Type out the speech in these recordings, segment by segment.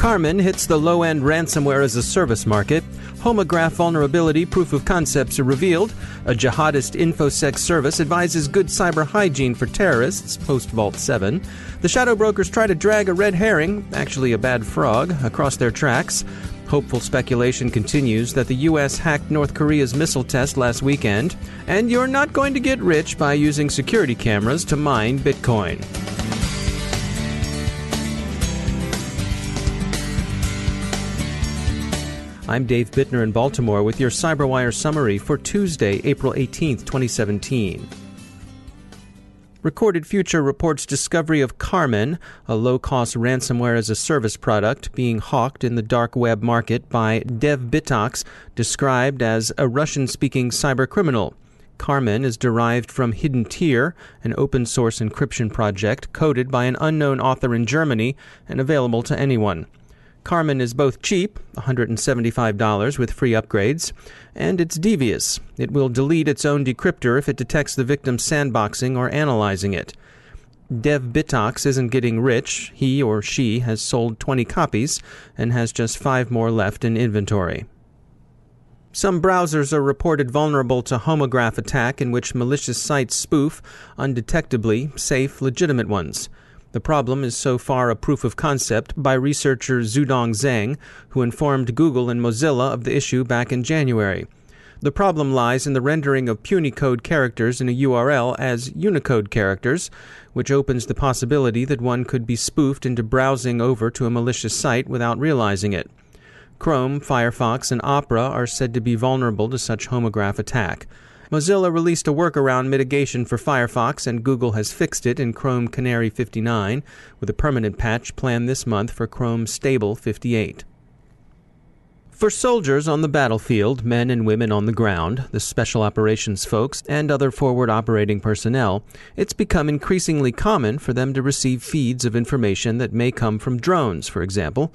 Karmen hits the low end ransomware as a service market. Homograph vulnerability proof of concepts are revealed. A jihadist infosec service advises good cyber hygiene for terrorists, post Vault 7. The shadow brokers try to drag a red herring, actually a bad frog, across their tracks. Hopeful speculation continues that the U.S. hacked North Korea's missile test last weekend. And you're not going to get rich by using security cameras to mine Bitcoin. I'm Dave Bittner in Baltimore with your CyberWire summary for Tuesday, April 18, 2017. Recorded Future reports discovery of Karmen, a low cost ransomware as a service product being hawked in the dark web market by DevBitox, described as a Russian speaking cybercriminal. Karmen is derived from Hidden Tear, an open source encryption project coded by an unknown author in Germany and available to anyone. Karmen is both cheap, $175 with free upgrades, and it's devious. It will delete its own decryptor if it detects the victim sandboxing or analyzing it. Dev Bitox isn't getting rich. He or she has sold 20 copies and has just five more left in inventory. Some browsers are reported vulnerable to homograph attack in which malicious sites spoof, undetectably, safe, legitimate ones. The problem is so far a proof of concept by researcher Xudong Zheng, who informed Google and Mozilla of the issue back in January. The problem lies in the rendering of Punycode characters in a URL as Unicode characters, which opens the possibility that one could be spoofed into browsing over to a malicious site without realizing it. Chrome, Firefox, and Opera are said to be vulnerable to such homograph attack. Mozilla released a workaround mitigation for Firefox, and Google has fixed it in Chrome Canary 59, with a permanent patch planned this month for Chrome Stable 58. For soldiers on the battlefield, men and women on the ground, the special operations folks, and other forward operating personnel, it's become increasingly common for them to receive feeds of information that may come from drones, for example.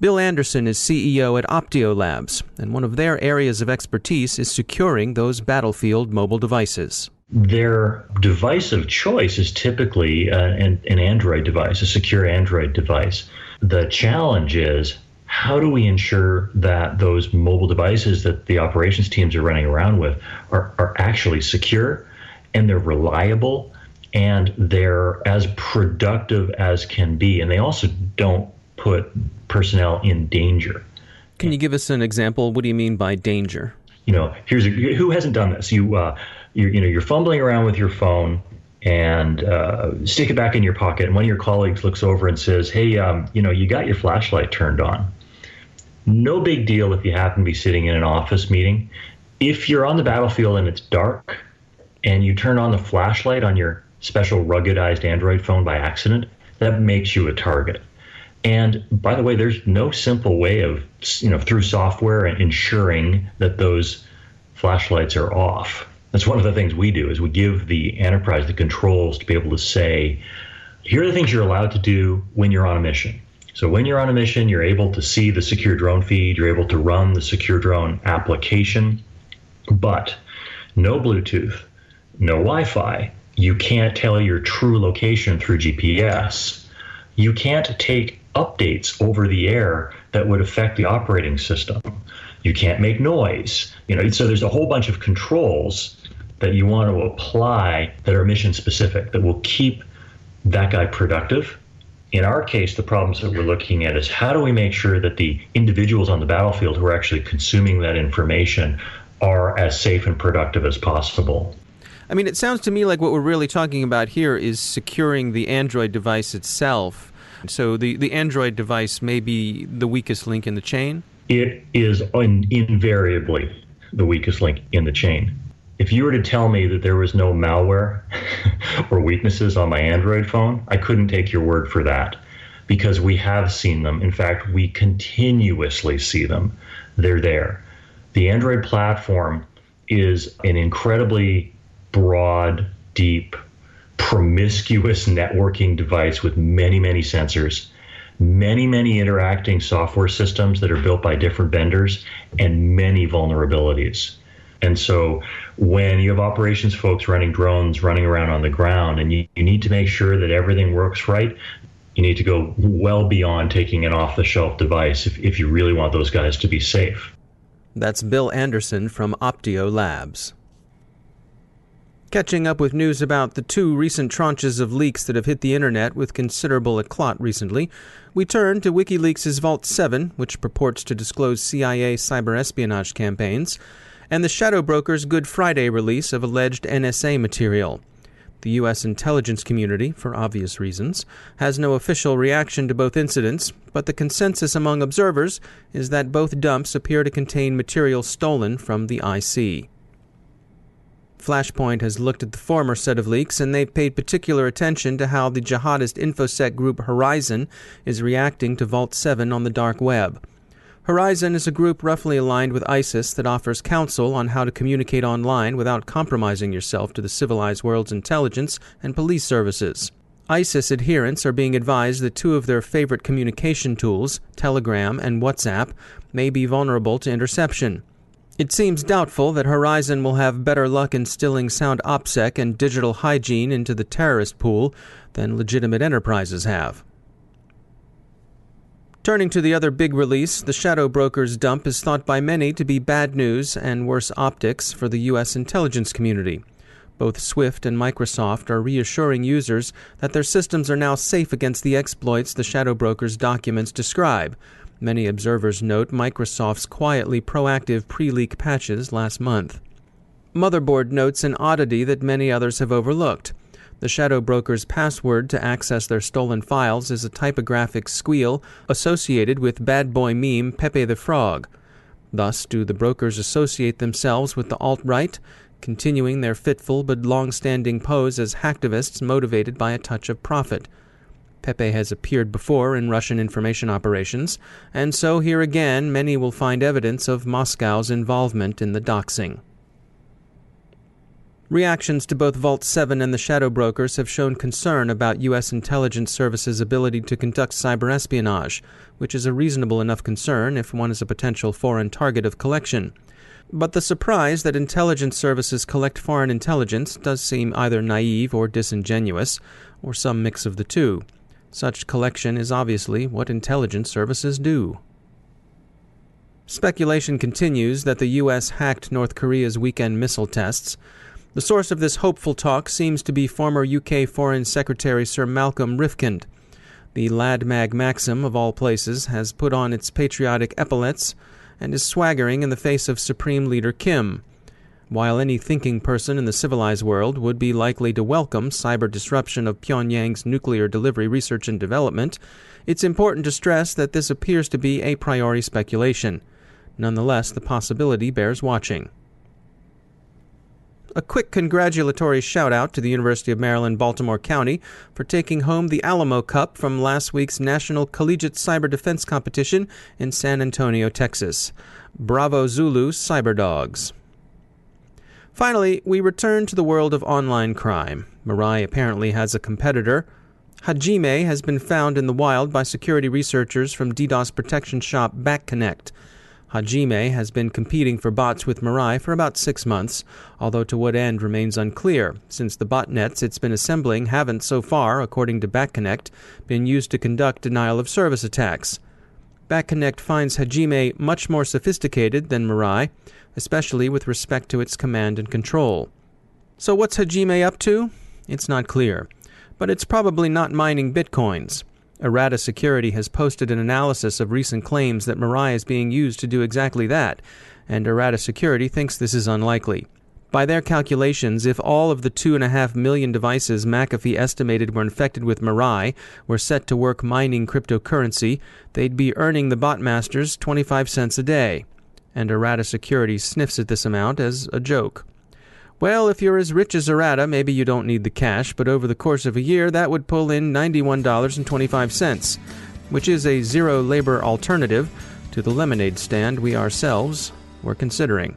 Bill Anderson is CEO at Optio Labs, and one of their areas of expertise is securing those battlefield mobile devices. Their device of choice is typically uh, an, an Android device, a secure Android device. The challenge is how do we ensure that those mobile devices that the operations teams are running around with are, are actually secure and they're reliable and they're as productive as can be and they also don't put personnel in danger. Can you give us an example? What do you mean by danger? You know, here's a, who hasn't done this. You, uh, you, you know, you're fumbling around with your phone and uh, stick it back in your pocket, and one of your colleagues looks over and says, "Hey, um, you know, you got your flashlight turned on." No big deal if you happen to be sitting in an office meeting. If you're on the battlefield and it's dark, and you turn on the flashlight on your special ruggedized Android phone by accident, that makes you a target. And by the way, there's no simple way of, you know, through software and ensuring that those flashlights are off. That's one of the things we do is we give the enterprise the controls to be able to say, here are the things you're allowed to do when you're on a mission. So when you're on a mission, you're able to see the secure drone feed, you're able to run the secure drone application, but no Bluetooth, no Wi-Fi. You can't tell your true location through GPS. You can't take updates over the air that would affect the operating system. You can't make noise. You know, so there's a whole bunch of controls that you want to apply that are mission specific that will keep that guy productive. In our case, the problems that we're looking at is how do we make sure that the individuals on the battlefield who are actually consuming that information are as safe and productive as possible. I mean, it sounds to me like what we're really talking about here is securing the Android device itself. So the, the Android device may be the weakest link in the chain? It is un- invariably the weakest link in the chain. If you were to tell me that there was no malware or weaknesses on my Android phone, I couldn't take your word for that because we have seen them. In fact, we continuously see them. They're there. The Android platform is an incredibly broad, deep, promiscuous networking device with many, many sensors, many, many interacting software systems that are built by different vendors, and many vulnerabilities. And so when you have operations folks running drones running around on the ground and you, you need to make sure that everything works right, you need to go well beyond taking an off the shelf device if, if you really want those guys to be safe. That's Bill Anderson from Optio Labs. Catching up with news about the two recent tranches of leaks that have hit the internet with considerable eclat recently, we turn to WikiLeaks' Vault 7, which purports to disclose CIA cyber espionage campaigns, and the Shadow Broker's Good Friday release of alleged NSA material. The U.S. intelligence community, for obvious reasons, has no official reaction to both incidents, but the consensus among observers is that both dumps appear to contain material stolen from the IC. Flashpoint has looked at the former set of leaks, and they've paid particular attention to how the jihadist infosec group Horizon is reacting to Vault 7 on the dark web. Horizon is a group roughly aligned with ISIS that offers counsel on how to communicate online without compromising yourself to the civilized world's intelligence and police services. ISIS adherents are being advised that two of their favorite communication tools, Telegram and WhatsApp, may be vulnerable to interception. It seems doubtful that Horizon will have better luck instilling sound OPSEC and digital hygiene into the terrorist pool than legitimate enterprises have. Turning to the other big release, the Shadow Broker's dump is thought by many to be bad news and worse optics for the U.S. intelligence community. Both Swift and Microsoft are reassuring users that their systems are now safe against the exploits the Shadow Broker's documents describe. Many observers note Microsoft's quietly proactive pre leak patches last month. Motherboard notes an oddity that many others have overlooked. The shadow broker's password to access their stolen files is a typographic squeal associated with bad boy meme Pepe the Frog. Thus, do the brokers associate themselves with the alt right, continuing their fitful but long standing pose as hacktivists motivated by a touch of profit. Pepe has appeared before in Russian information operations, and so here again many will find evidence of Moscow's involvement in the doxing. Reactions to both Vault 7 and the Shadow Brokers have shown concern about U.S. intelligence services' ability to conduct cyber espionage, which is a reasonable enough concern if one is a potential foreign target of collection. But the surprise that intelligence services collect foreign intelligence does seem either naive or disingenuous, or some mix of the two. Such collection is obviously what intelligence services do. Speculation continues that the U.S. hacked North Korea's weekend missile tests. The source of this hopeful talk seems to be former UK Foreign Secretary Sir Malcolm Rifkind. The lad mag maxim of all places has put on its patriotic epaulets and is swaggering in the face of Supreme Leader Kim. While any thinking person in the civilized world would be likely to welcome cyber disruption of Pyongyang's nuclear delivery research and development, it's important to stress that this appears to be a priori speculation. Nonetheless, the possibility bears watching a quick congratulatory shout out to the University of Maryland, Baltimore County for taking home the Alamo Cup from last week's National Collegiate Cyber Defense Competition in San Antonio, Texas. Bravo Zulu Cyber Dogs. Finally, we return to the world of online crime. Mirai apparently has a competitor. Hajime has been found in the wild by security researchers from DDoS protection shop BackConnect. Hajime has been competing for bots with Mirai for about six months, although to what end remains unclear, since the botnets it's been assembling haven't so far, according to BackConnect, been used to conduct denial of service attacks. BackConnect finds Hajime much more sophisticated than Mirai, especially with respect to its command and control. So what's Hajime up to? It's not clear, but it's probably not mining bitcoins. Errata Security has posted an analysis of recent claims that Mirai is being used to do exactly that, and Errata Security thinks this is unlikely. By their calculations, if all of the 2.5 million devices McAfee estimated were infected with Mirai were set to work mining cryptocurrency, they'd be earning the botmasters 25 cents a day. And Errata Security sniffs at this amount as a joke. Well, if you're as rich as Errata, maybe you don't need the cash, but over the course of a year, that would pull in $91.25, which is a zero labor alternative to the lemonade stand we ourselves were considering.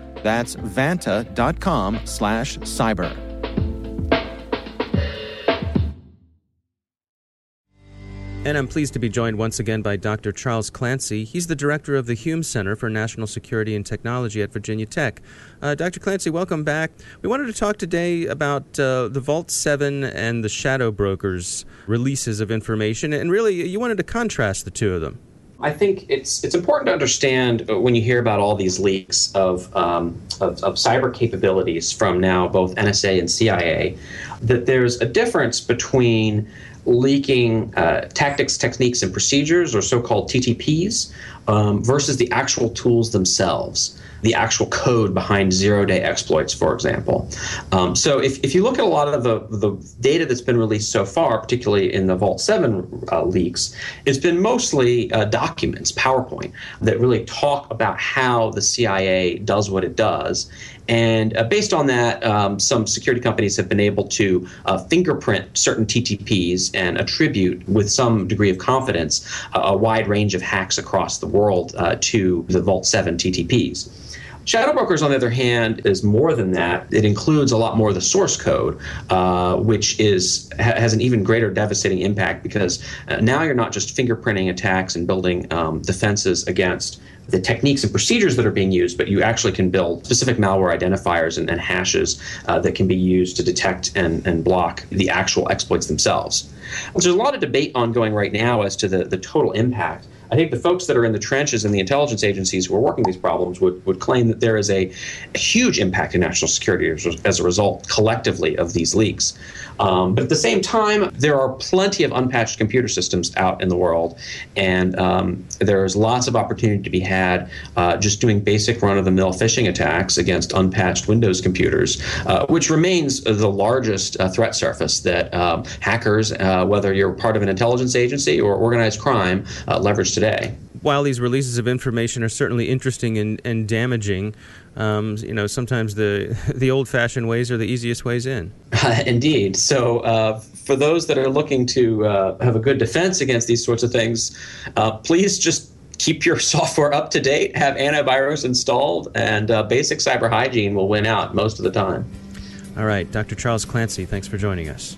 That's vanta.com slash cyber. And I'm pleased to be joined once again by Dr. Charles Clancy. He's the director of the Hume Center for National Security and Technology at Virginia Tech. Uh, Dr. Clancy, welcome back. We wanted to talk today about uh, the Vault 7 and the Shadow Brokers releases of information, and really, you wanted to contrast the two of them. I think it's it's important to understand uh, when you hear about all these leaks of, um, of, of cyber capabilities from now both NSA and CIA that there's a difference between leaking uh, tactics, techniques, and procedures, or so-called TTPs, um, versus the actual tools themselves the actual code behind zero day exploits, for example. Um, so if, if you look at a lot of the, the data that's been released so far, particularly in the Vault 7 uh, leaks, it's been mostly uh, documents, PowerPoint, that really talk about how the CIA does what it does. And uh, based on that, um, some security companies have been able to uh, fingerprint certain TTPs and attribute, with some degree of confidence, a wide range of hacks across the world uh, to the Vault 7 TTPs. Shadow Brokers, on the other hand, is more than that. It includes a lot more of the source code, uh, which is ha- has an even greater devastating impact because uh, now you're not just fingerprinting attacks and building um, defenses against the techniques and procedures that are being used, but you actually can build specific malware identifiers and, and hashes uh, that can be used to detect and, and block the actual exploits themselves. There's a lot of debate ongoing right now as to the, the total impact. I think the folks that are in the trenches in the intelligence agencies who are working these problems would, would claim that there is a, a huge impact in national security as, as, a result collectively of these leaks. Um, but at the same time, there are plenty of unpatched computer systems out in the world, and um, there's lots of opportunity to be had uh, just doing basic run of the mill phishing attacks against unpatched Windows computers, uh, which remains the largest uh, threat surface that um, hackers, uh, whether you're part of an intelligence agency or organized crime, uh, leverage today. While these releases of information are certainly interesting and, and damaging, um, you know, sometimes the the old-fashioned ways are the easiest ways in. indeed. So, uh, for those that are looking to uh, have a good defense against these sorts of things, uh, please just keep your software up to date, have antivirus installed, and uh, basic cyber hygiene will win out most of the time. All right, Dr. Charles Clancy, thanks for joining us.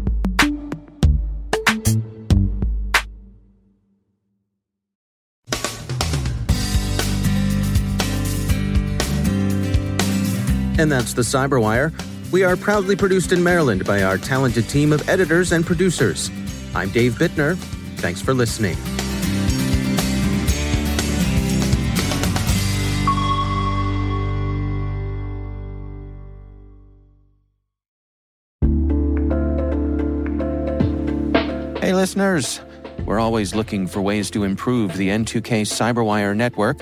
And that's the Cyberwire. We are proudly produced in Maryland by our talented team of editors and producers. I'm Dave Bittner. Thanks for listening. Hey, listeners. We're always looking for ways to improve the N2K Cyberwire network